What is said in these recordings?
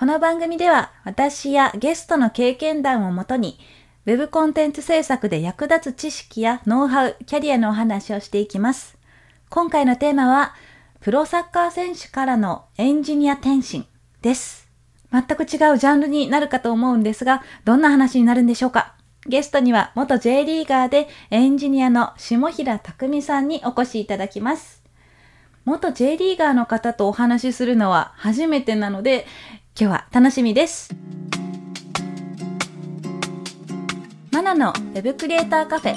この番組では私やゲストの経験談をもとにウェブコンテンツ制作で役立つ知識やノウハウ、キャリアのお話をしていきます。今回のテーマは、プロサッカー選手からのエンジニア転身です。全く違うジャンルになるかと思うんですが、どんな話になるんでしょうかゲストには元 J リーガーでエンジニアの下平匠さんにお越しいただきます。元 J リーガーの方とお話しするのは初めてなので、今日は楽しみです。マナのウェブクリエイターカフェ。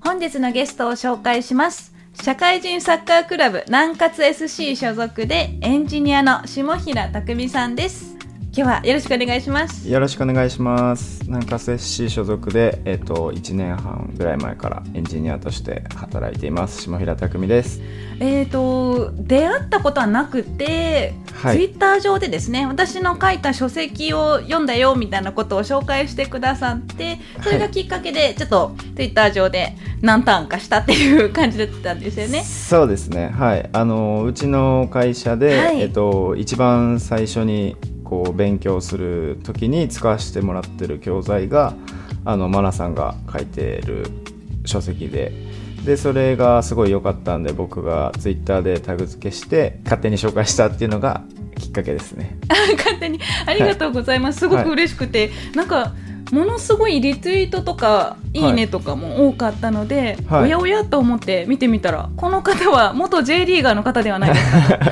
本日のゲストを紹介します。社会人サッカークラブ南葛 SC 所属でエンジニアの下平匠さんです。今日はよろしくお願いします。よろしくお願いします。南か SC 所属で、えっと、1年半ぐらい前からエンジニアとして働いています。下平匠です。えっ、ー、と出会ったことはなくて、はい、ツイッター上でですね私の書いた書籍を読んだよみたいなことを紹介してくださってそれがきっかけでちょっとツイッター上で何ターンかしたっていう感じだったんですよね。そうですね。はい。あのうちの会社で、はい、えっと、一番最初にこう勉強する時に使わせてもらってる教材があのマナさんが書いてる書籍で。でそれがすごい良かったんで僕がツイッターでタグ付けして勝手に紹介したっていうのがきっかけですね。勝手に。ありがとうございます、はい、すごく嬉しくて、はい、なんかものすごいリツイートとかいいねとかも多かったので、はい、おやおやと思って見てみたらこの方は元 J リーガーの方ではないですかと。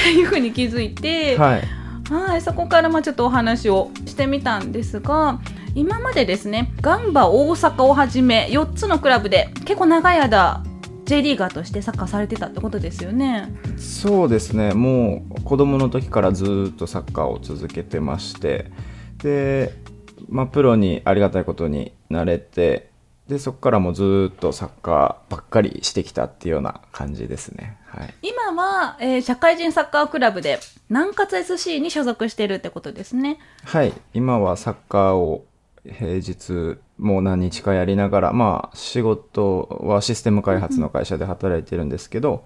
いうふうに気づいて、はい、はいそこからまあちょっとお話をしてみたんですが今までですねガンバ大阪をはじめ4つのクラブで結構長い間 J リーガーとしてサッカーされてたってことですよね。そうですね。もう子供の時からずっとサッカーを続けてましてで、まあ、プロにありがたいことになれてでそこからもずっとサッカーばっかりしてきたっていうような感じですね、はい、今は、えー、社会人サッカークラブで南葛 SC に所属してるってことですねはい今はサッカーを平日もう何日かやりながらまあ仕事はシステム開発の会社で働いてるんですけど、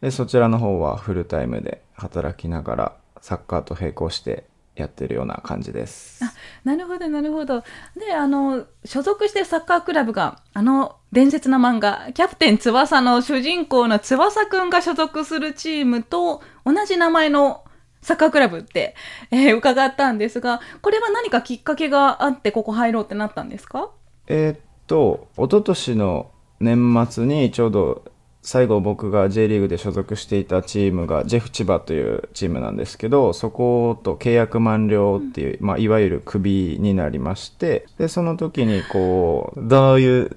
うん、そちらの方はフルタイムで働きながらサッカーと並行してやってるような感じです。あなるほどなるほど。であの所属してサッカークラブがあの伝説の漫画「キャプテン翼」の主人公の翼くんが所属するチームと同じ名前のサッカークラブって、えー、伺ったんですがこれは何かきっかけがあってここ入ろうってなったんですか？えー、っと一昨年の年末にちょうど最後僕が J リーグで所属していたチームがジェフ千葉というチームなんですけどそこと契約満了っていう、まあ、いわゆるクビになりましてでその時にこうどういう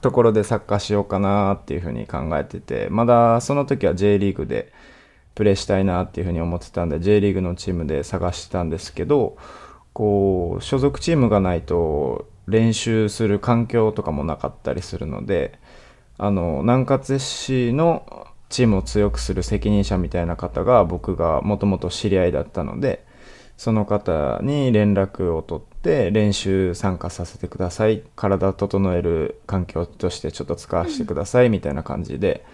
ところでサッカーしようかなっていうふうに考えててまだその時は J リーグでプレーしたいなっていうふうに思ってたんで J リーグのチームで探してたんですけどこう所属チームがないと練習する環境とかもなかったりするのであの南葛市のチームを強くする責任者みたいな方が僕がもともと知り合いだったのでその方に連絡を取って練習参加させてください体整える環境としてちょっと使わせてくださいみたいな感じで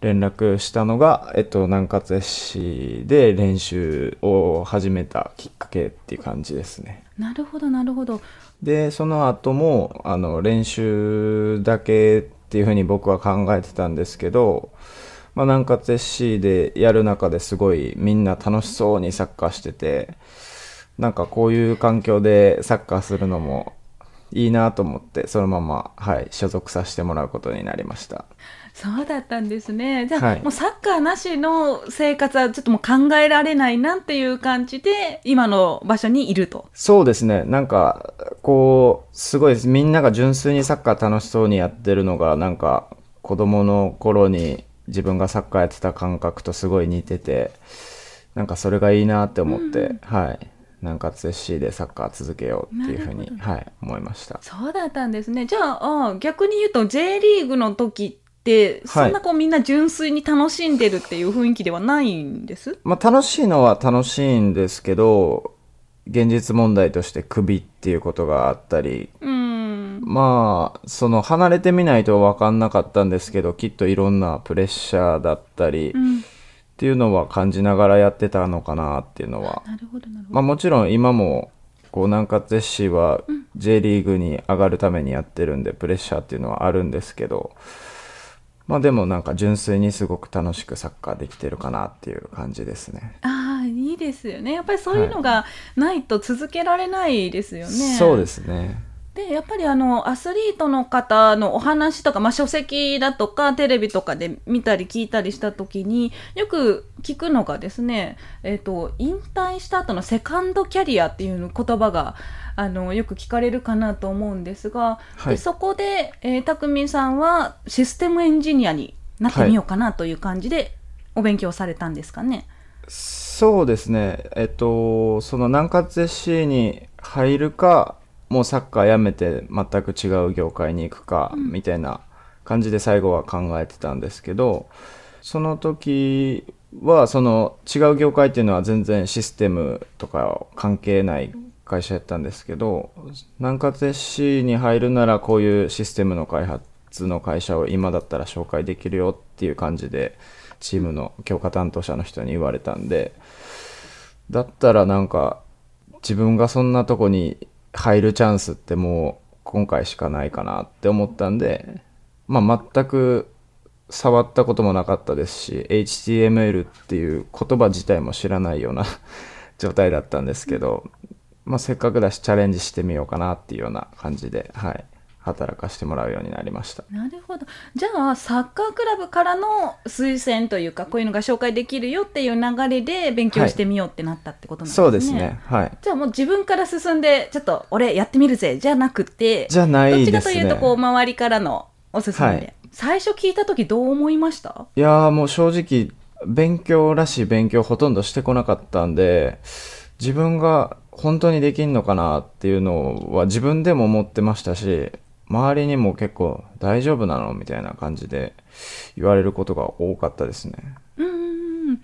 連絡したのが、えっと、南葛市で練習を始めたきっかけっていう感じですね。なるほどなるほど。でその後もあの練習だけっていうふうに僕は考えてたんですけど、まあ、南葛 SC でやる中ですごいみんな楽しそうにサッカーしててなんかこういう環境でサッカーするのもいいなと思ってそのまま、はい、所属させてもらうことになりました。そうだったんですね。じゃあ、はい、もうサッカーなしの生活はちょっともう考えられないなっていう感じで今の場所にいると。そうですね。なんかこうすごいみんなが純粋にサッカー楽しそうにやってるのがなんか子供の頃に自分がサッカーやってた感覚とすごい似ててなんかそれがいいなって思って、はい。南葛 FC でサッカー続けようっていうふうにはい、思いました。そうだったんですね。じゃあ、あ逆に言うと J リーグの時って、そんなこうみんな純粋に楽しんでるっていう雰囲気ではないんです？まあ楽しいのは楽しいんですけど現実問題としてクビっていうことがあったりうん。まあその離れてみないと分かんなかったんですけどきっといろんなプレッシャーだったり、うん。っていうのは感じながらやってたのかなっていうのはなるほど、なるほど。まあもちろん今もこう南葛 FC は J リーグに上がるためにやってるんでプレッシャーっていうのはあるんですけどまあでもなんか純粋にすごく楽しくサッカーできてるかなっていう感じですね。ああ、いいですよね。やっぱりそういうのがないと続けられないですよね。そうですね。でやっぱりあのアスリートの方のお話とか、まあ、書籍だとかテレビとかで見たり聞いたりした時によく聞くのがですね、えっと引退した後のセカンドキャリアっていう言葉があのよく聞かれるかなと思うんですが、はいでそこで、えー、匠さんはシステムエンジニアになってみようかなという感じでお勉強されたんですかね？そうですね。えっと、その南葛 FC に入るか、もうサッカーやめて全く違う業界に行くか、みたいな感じで最後は考えてたんですけど、その時は、その違う業界っていうのは全然システムとか関係ない会社やったんですけど、南葛 FC に入るならこういうシステムの開発の会社を今だったら紹介できるよっていう感じで、チームの強化担当者の人に言われたんで、だったらなんか自分がそんなとこに入るチャンスってもう今回しかないかなって思ったんで、まあ全く触ったこともなかったですし、HTML っていう言葉自体も知らないような 状態だったんですけど、まあせっかくだしチャレンジしてみようかなっていうような感じで、はい、働かせてもらうようになりました。なるほど。じゃあ、サッカークラブからの推薦というか、こういうのが紹介できるよっていう流れで勉強してみようってなったってことなんですね。そうですね。はい。じゃあもう自分から進んで、ちょっと俺やってみるぜ、じゃなくて、じゃないどっち。かというと、こう、周りからのおすすめで。はい最初聞いた時どう思いました？いやーもう正直勉強らしい勉強ほとんどしてこなかったんで自分が本当にできんのかなっていうのは自分でも思ってましたし周りにも結構大丈夫なのみたいな感じで言われることが多かったですね。うーん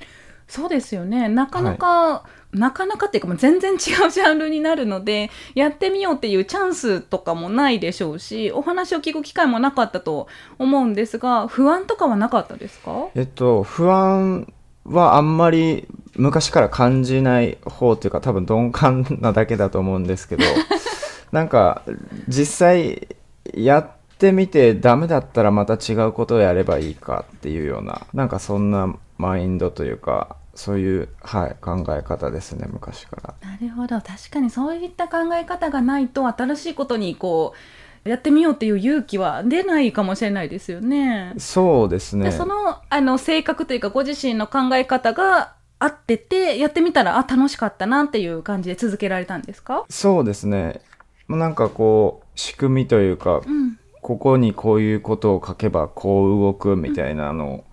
そうですよね。なかなか、なかなかっていうかもう全然違うジャンルになるのでやってみようっていうチャンスとかもないでしょうしお話を聞く機会もなかったと思うんですが不安とかはなかったですか？えっと不安はあんまり昔から感じない方っていうか多分鈍感なだけだと思うんですけど なんか実際やってみてダメだったらまた違うことをやればいいかっていうようななんかそんなマインドというかそういう、はい、考え方ですね昔から。なるほど確かにそういった考え方がないと新しいことにこうやってみようっていう勇気は出ないかもしれないですよね。そうですねでそのあの性格というかご自身の考え方が合っててやってみたらあ楽しかったなっていう感じで続けられたんですか？そうですね。なんかこう仕組みというかうん。ここにこういうことを書けばこう動くみたいなの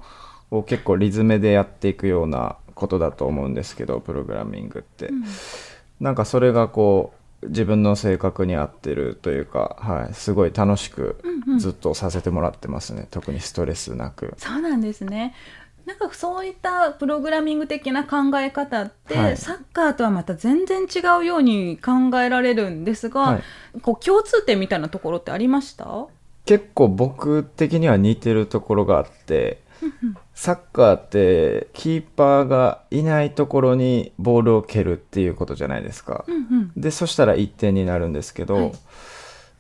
を結構リズムでやっていくようなことだと思うんですけどプログラミングって、なんかそれがこう自分の性格に合ってるというか、はい、すごい楽しくずっとさせてもらってますね、特にストレスなく。そうなんですね。なんかそういったプログラミング的な考え方って、はい。サッカーとはまた全然違うように考えられるんですが、はい。こう共通点みたいなところってありました？結構僕的には似てるところがあってサッカーってキーパーがいないところにボールを蹴るっていうことじゃないですか、うんうん。でそしたら1点になるんですけど、はい。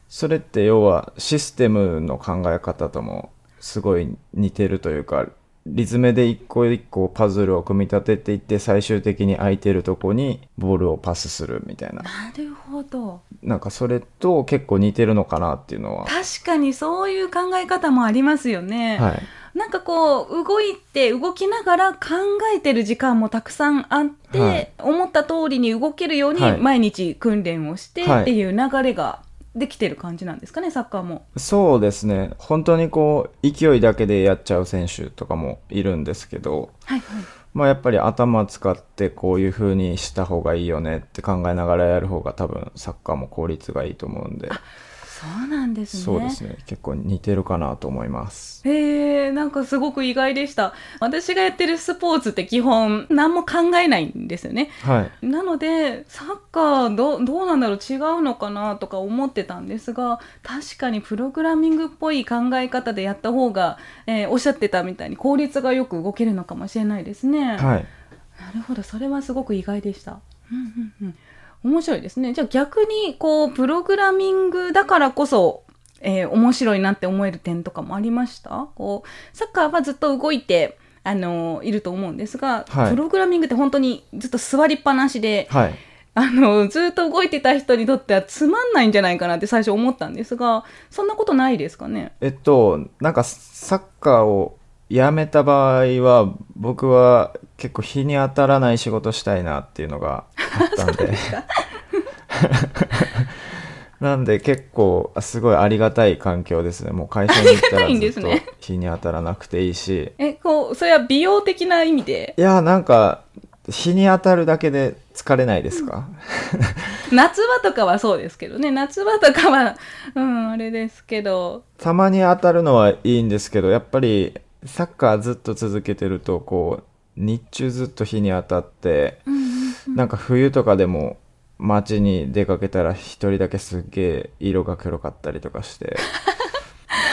それって要はシステムの考え方ともすごい似てるというかリズムで一個一個パズルを組み立てていって最終的に空いてるとこにボールをパスするみたいな。なるほど。なんかそれと結構似てるのかなっていうのは、確かにそういう考え方もありますよね。はい、なんかこう動いて動きながら考えてる時間もたくさんあって、はい。思った通りに動けるようにはい。毎日訓練をしてはいっていう流れができてる感じなんですかねサッカーも。そうですね。本当にこう勢いだけでやっちゃう選手とかもいるんですけど、はいはい。まあ、やっぱり頭使ってこういう風にした方がいいよねって考えながらやる方が多分サッカーも効率がいいと思うんでそうなんですね。そうですね。結構似てるかなと思います。へえなんかすごく意外でした。私がやってるスポーツって基本何も考えないんですよね。はい。なのでサッカーどどうなんだろう違うのかなとか思ってたんですが確かにプログラミングっぽい考え方でやった方が、えーおっしゃってたみたいに効率がよく動けるのかもしれないですね。はい。なるほどそれはすごく意外でした。うんうんうん面白いですね。じゃあ逆にこうプログラミングだからこそ、えー面白いなって思える点とかもありました？こうサッカーはずっと動いてあのいると思うんですが、はい。プログラミングって本当にずっと座りっぱなしで、はい。あのずっと動いてた人にとってはつまんないんじゃないかなって最初思ったんですがそんなことないですかね？えっとなんかサッカーをやめた場合は僕は結構日に当たらない仕事したいなっていうのがあったんで。なんで結構すごいありがたい環境ですね。もう会社に行ったらずっと日に当たらなくていいし。えこうそれは美容的な意味で？いやなんか日に当たるだけで疲れないですか、夏場とかはそうですけどね。夏場とかはうんあれですけど。たまに当たるのはいいんですけどやっぱりサッカーずっと続けてるとこう日中ずっと日に当たって、なんか冬とかでも街に出かけたら一人だけすっげえ色が黒かったりとかして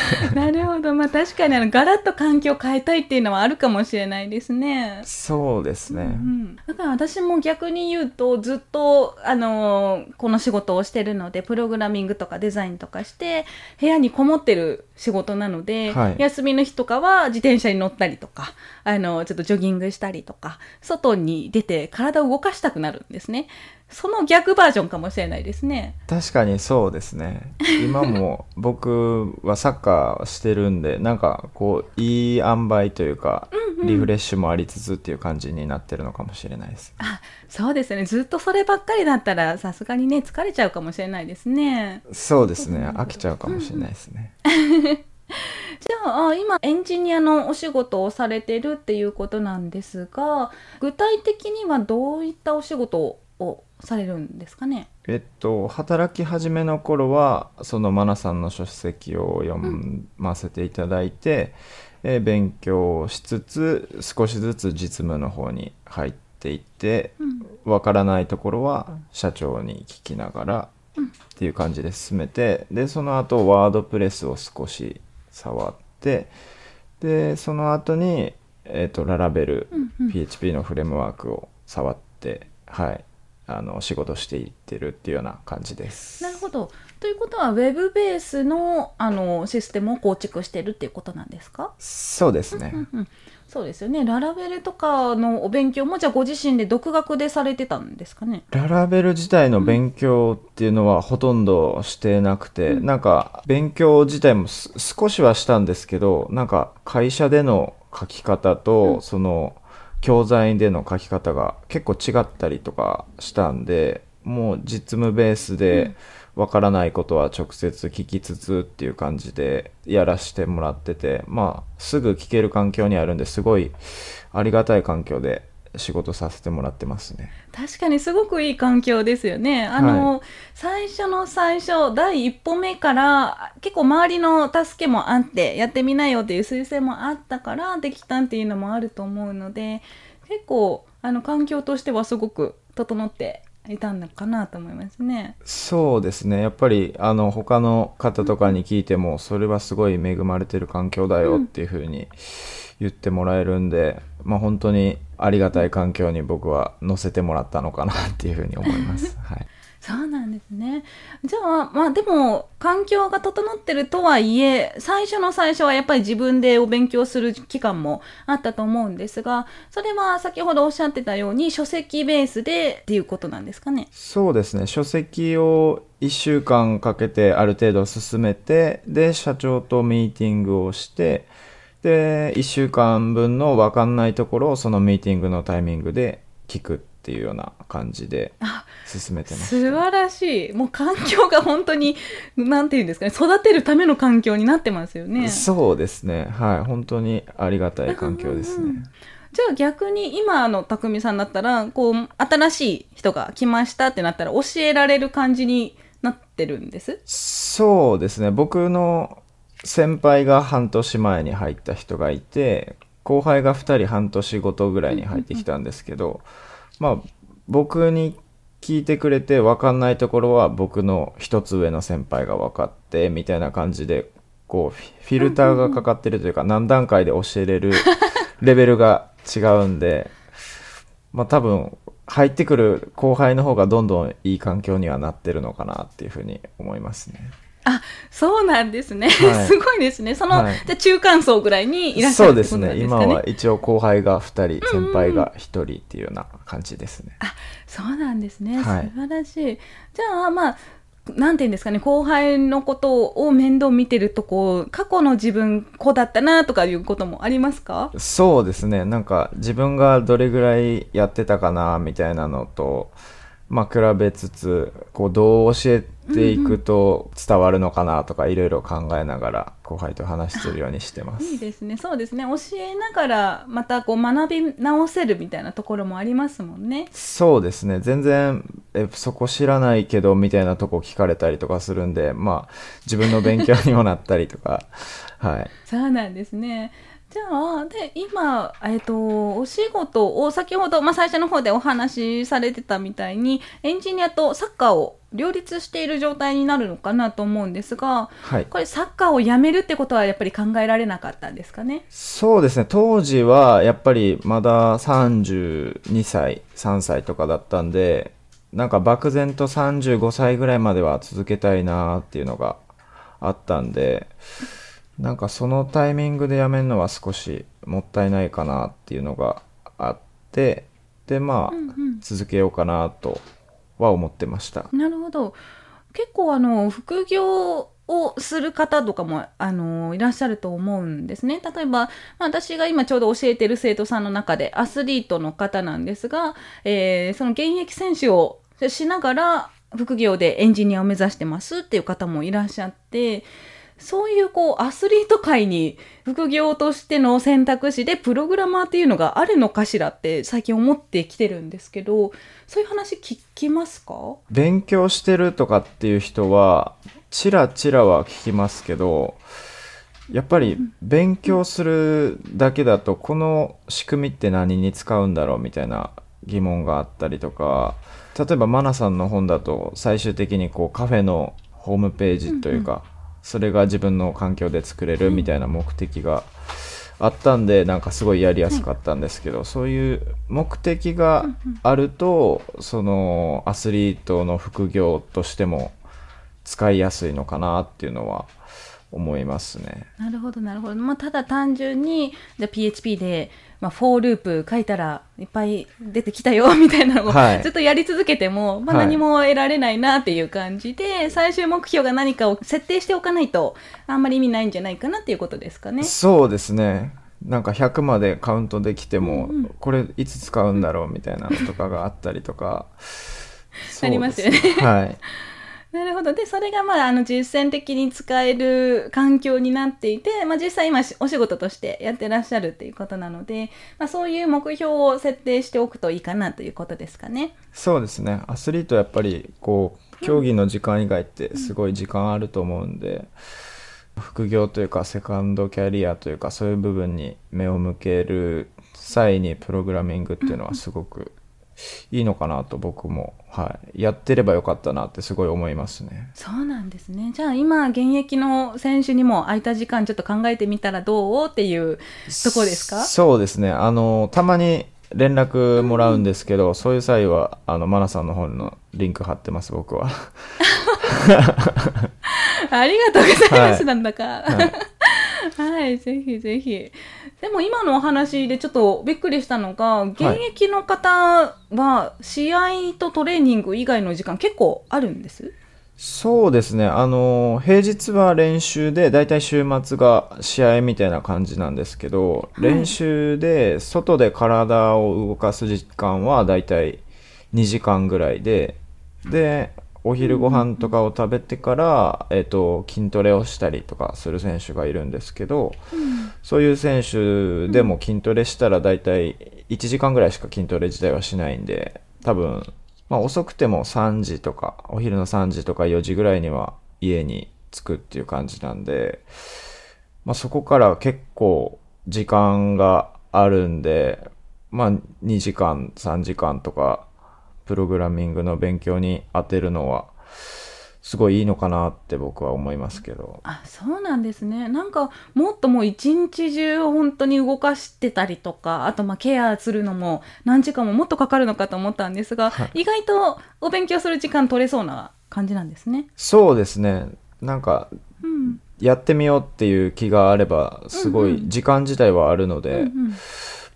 なるほど。まあ確かにあのガラッと環境を変えたいっていうのはあるかもしれないですね。そうですね、うん、だから私も逆に言うとずっと、あのーこの仕事をしてるのでプログラミングとかデザインとかして部屋にこもってる仕事なので、はい。休みの日とかは自転車に乗ったりとか、あのちょっとジョギングしたりとか外に出て体を動かしたくなるんですねその逆バージョンかもしれないですね。確かにそうですね。今も 僕はサッカーしてるんでなんかこういい塩梅というか、リフレッシュもありつつっていう感じになってるのかもしれないです。あそうですね。ずっとそればっかりだったらさすがにね疲れちゃうかもしれないですね。そうですね。飽きちゃうかもしれないですね、じゃああ今エンジニアのお仕事をされてるっていうことなんですが具体的にはどういったお仕事をされるんですかね？えっと働き始めの頃はそのマナさんの書籍を読ませていただいて、えー勉強しつつ少しずつ実務の方に入っていってわ、からないところは社長に聞きながらっていう感じで進めてでその後ワードプレスを少し触ってでその後にえっとララベル、PHP のフレームワークを触ってはいあの仕事していってるっていうような感じです。なるほど。ということはウェブベースのあのシステムを構築してるっていうことなんですか？そうですね。うんそうですよね。ララベルとかのお勉強もじゃあご自身で独学でされてたんですかね？ララベル自体の勉強っていうのはほとんどしてなくて、なんか勉強自体もす少しはしたんですけどなんか会社での書き方と、その教材での書き方が結構違ったりとかしたんでもう実務ベースでわからないことは直接聞きつつっていう感じでやらせてもらっててまあすぐ聞ける環境にあるんですごいありがたい環境で仕事させてもらってますね。確かにすごくいい環境ですよね。あの、最初の最初、第一歩目から、結構周りの助けもあって、やってみなよっていう推薦もあったから、できたっていうのもあると思うので、結構、あの、環境としてはすごく整っていたのかなと思いますね。そうですねやっぱりあの他の方とかに聞いてもそれはすごい恵まれてる環境だよっていう風に言ってもらえるんで、まあ本当にありがたい環境に僕は乗せてもらったのかなっていう風に思います。はいそうなんですね。じゃあ、まあでも、環境が整ってるとはいえ、最初の最初はやっぱり自分でお勉強する期間もあったと思うんですが、それは先ほどおっしゃってたように書籍ベースでっていうことなんですかね？そうですね書籍を1週間かけてある程度進めてで社長とミーティングをしてで1週間分の分かんないところをそのミーティングのタイミングで聞くっっていうような感じで進めてます素晴らしい。もう環境が本当になんていうんですかね育てるための環境になってますよね。そうですね。はい。本当にありがたい環境ですね、うんうんうん。じゃあ逆に今の匠さんだったらこう新しい人が来ましたってなったら教えられる感じになってるんです？そうですね。僕の先輩が半年前に入った人がいて後輩が2人半年ごとぐらいに入ってきたんですけど、まあ僕に聞いてくれて分かんないところは僕の一つ上の先輩が分かってみたいな感じでこうフィルターがかかってるというか何段階で教えれる レベルが違うんで、まあ多分入ってくる後輩の方がどんどんいい環境にはなってるのかなっていうふうに思いますね。あそうなんですね、はい。すごいですね。その、はい。じゃあ中間層ぐらいにいらっしゃそうでるってことなんすね。ですかね。今は一応後輩が2人先輩が1人っていうような感じですね。そうなんですね、はい。素晴らしい。じゃあまあなんていうんですかね。後輩のことを面倒見てるとこう過去の自分こうだったなとかいうこともありますか？そうですね。なんか自分がどれぐらいやってたかなみたいなのとまあ比べつつこうどう教えていくと伝わるのかなとかいろいろ考えながら後輩と話してるようにしてます。いいですね。そうですね。教えながらまたこう学び直せるみたいなところもありますもんね。そうですね。全然えそこ知らないけどみたいなとこ聞かれたりとかするんでまあ自分の勉強にもなったりとか。はい。そうなんですね。じゃあ、で、今、えっ、と、お仕事を先ほど、まあ、最初の方でお話しされてたみたいに、エンジニアとサッカーを両立している状態になるのかなと思うんですが、はいこれサッカーをやめるってことはやっぱり考えられなかったんですかね？そうですね当時はやっぱりまだ32歳3歳とかだったんでなんか漠然と35歳ぐらいまでは続けたいなっていうのがあったんでなんかそのタイミングでやめるのは少しもったいないかなっていうのがあってでまあ、続けようかなとは思ってましたなるほど。結構あの、副業をする方とかも、あの、いらっしゃると思うんですね。例えば、まあ私が今ちょうど教えてる生徒さんの中でアスリートの方なんですが、えーその現役選手をしながら、副業でエンジニアを目指してますっていう方もいらっしゃって、そういうこうアスリート界に副業としての選択肢でプログラマーっていうのがあるのかしらって最近思ってきてるんですけど、そういう話聞きますか？勉強してるとかっていう人はちらちらは聞きますけどやっぱり勉強するだけだとこの仕組みって何に使うんだろうみたいな疑問があったりとか例えばマナさんの本だと最終的にこうカフェのホームページというか、それが自分の環境で作れるみたいな目的があったんでなんかすごいやりやすかったんですけど、そういう目的があると、そのアスリートの副業としても使いやすいのかなっていうのは思いますね。なるほどなるほど、まあ、ただ単純にじゃあ PHP で、まあ、 for loop 書いたらいっぱい出てきたよ みたいなのをはいずっとやり続けても、まあ、はい何も得られないなっていう感じで、最終目標が何かを設定しておかないとあんまり意味ないんじゃないかなっていうことですかね。そうですね。なんか100までカウントできても、うんうんこれいつ使うんだろうみたいなのとかがあったりとか。ありますよねはい。なるほど。で、それがまあ、あの、実践的に使える環境になっていて、まあ、実際今お仕事としてやってらっしゃるっていうことなので、まあ、そういう目標を設定しておくといいかなということですかね。そうですね。アスリートやっぱりこう競技の時間以外ってすごい時間あると思うんで、副業というかセカンドキャリアというかそういう部分に目を向ける際にプログラミングっていうのはすごくいいのかなと僕も、はい、やってればよかったなってすごい思いますね。そうなんですね。じゃあ今、現役の選手にも空いた時間ちょっと考えてみたらどうっていうところですか？そうですね。あの、たまに連絡もらうんですけど、そういう際は、あの、マナさんの方のリンク貼ってます、僕は。ありがとうございます、はいなんだか。はいはい、ぜひぜひ。でも今のお話でちょっとびっくりしたのが、現役の方は試合とトレーニング以外の時間結構あるんです？そうですね。あの、平日は練習で、だいたい週末が試合みたいな感じなんですけど、い練習で外で体を動かす時間はだいたい2時間ぐらいででお昼ご飯とかを食べてから、えっと筋トレをしたりとかする選手がいるんですけど、そういう選手でも筋トレしたら大体1時間ぐらいしか筋トレ自体はしないんで多分、まあ、遅くても3時とかお昼の3時とか4時ぐらいには家に着くっていう感じなんで、まあ、そこから結構時間があるんで、まあ、2時間3時間とかプログラミングの勉強に当てるのはすごいいいのかなって僕は思いますけど。あそうなんですねなんかもっともう一日中本当に動かしてたりとかあとまあケアするのも何時間ももっとかかるのかと思ったんですが、は意外とお勉強する時間取れそうな感じなんですね。そうですね。なんか、うんやってみようっていう気があれば、すごい時間自体はあるので、うんうん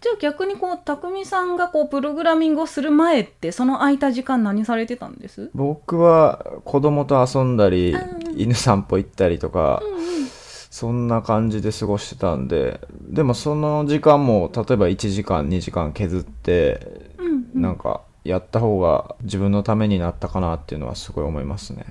じゃあ逆にこう匠さんがこうプログラミングをする前ってその空いた時間何されてたんです？僕は子供と遊んだり、うん犬散歩行ったりとか、うんうんそんな感じで過ごしてたんで、でもその時間も、例えば1時間、2時間削って、うんうん。なんか、やった方が自分のためになったかなっていうのはすごい思いますね。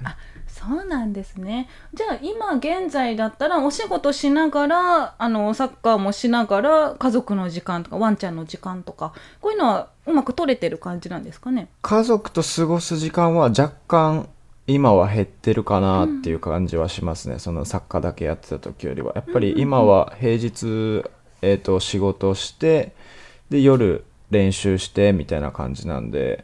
あそうなんですね。じゃあ今現在だったらお仕事しながらあのサッカーもしながら家族の時間とかワンちゃんの時間とかこういうのはうまく取れてる感じなんですかね？家族と過ごす時間は若干今は減ってるかなっていう感じはしますね、そのサッカーだけやってた時よりは。やっぱり今は平日、えー、と仕事してで夜練習してみたいな感じなんで、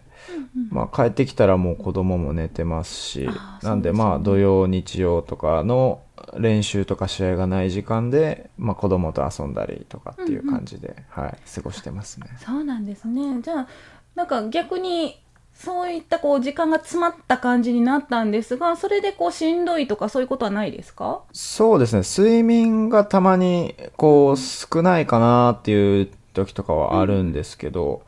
まあ、帰ってきたらもう子供も寝てますしなんでまあ土曜日曜とかの練習とか試合がない時間で、まあ、子供と遊んだりとかっていう感じで、はい、過ごしてますね。そうなんですね。じゃあなんか逆にそういったこう時間が詰まった感じになったんですがそれでこうしんどいとかそういうことはないですか？そうですね。睡眠がたまにこう少ないかなっていう時とかはあるんですけど、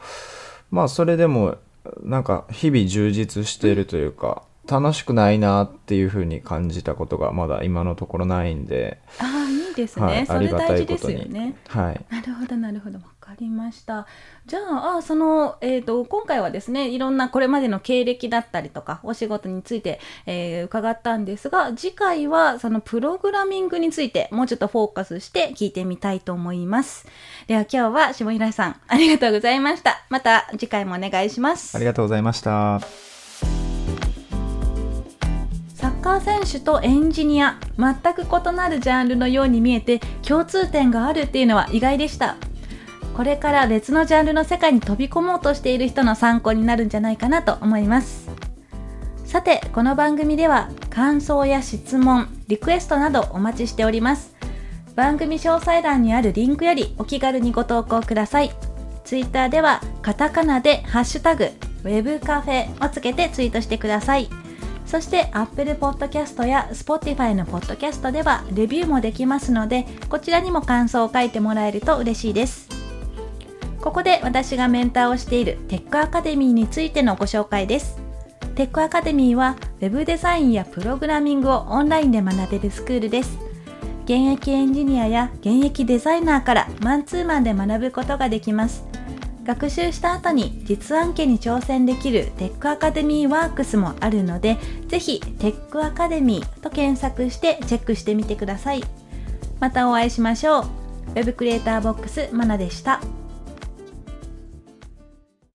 まあそれでもなんか日々充実しているというか、楽しくないなっていうふうに感じたことがまだ今のところないんで、ああいいですね、はい、それありがた大事でいことに。すよね。はい。なるほどなるほど。わかりました。じゃああその、えー、と今回はですねいろんなこれまでの経歴だったりとかお仕事について、えー伺ったんですが次回はそのプログラミングについてもうちょっとフォーカスして聞いてみたいと思います。では今日は下平さんありがとうございました。また次回もお願いします。ありがとうございました。サッカー選手とエンジニア全く異なるジャンルのように見えて共通点があるっていうのは意外でしたこれから別のジャンルの世界に飛び込もうとしている人の参考になるんじゃないかなと思います。さてこの番組では感想や質問リクエストなどお待ちしております。番組詳細欄にあるリンクよりお気軽にご投稿ください。ツイッターではカタカナでハッシュタグウェブカフェをつけてツイートしてください。そして Apple Podcast や Spotify の Podcast ではレビューもできますのでこちらにも感想を書いてもらえると嬉しいです。ここで私がメンターをしているテックアカデミーについてのご紹介です。テックアカデミーは Web デザインやプログラミングをオンラインで学べるスクールです。現役エンジニアや現役デザイナーからマンツーマンで学ぶことができます。学習した後に実案件に挑戦できるテックアカデミーワークスもあるのでぜひテックアカデミーと検索してチェックしてみてください。またお会いしましょう。Web クリエイターボックスマナでした。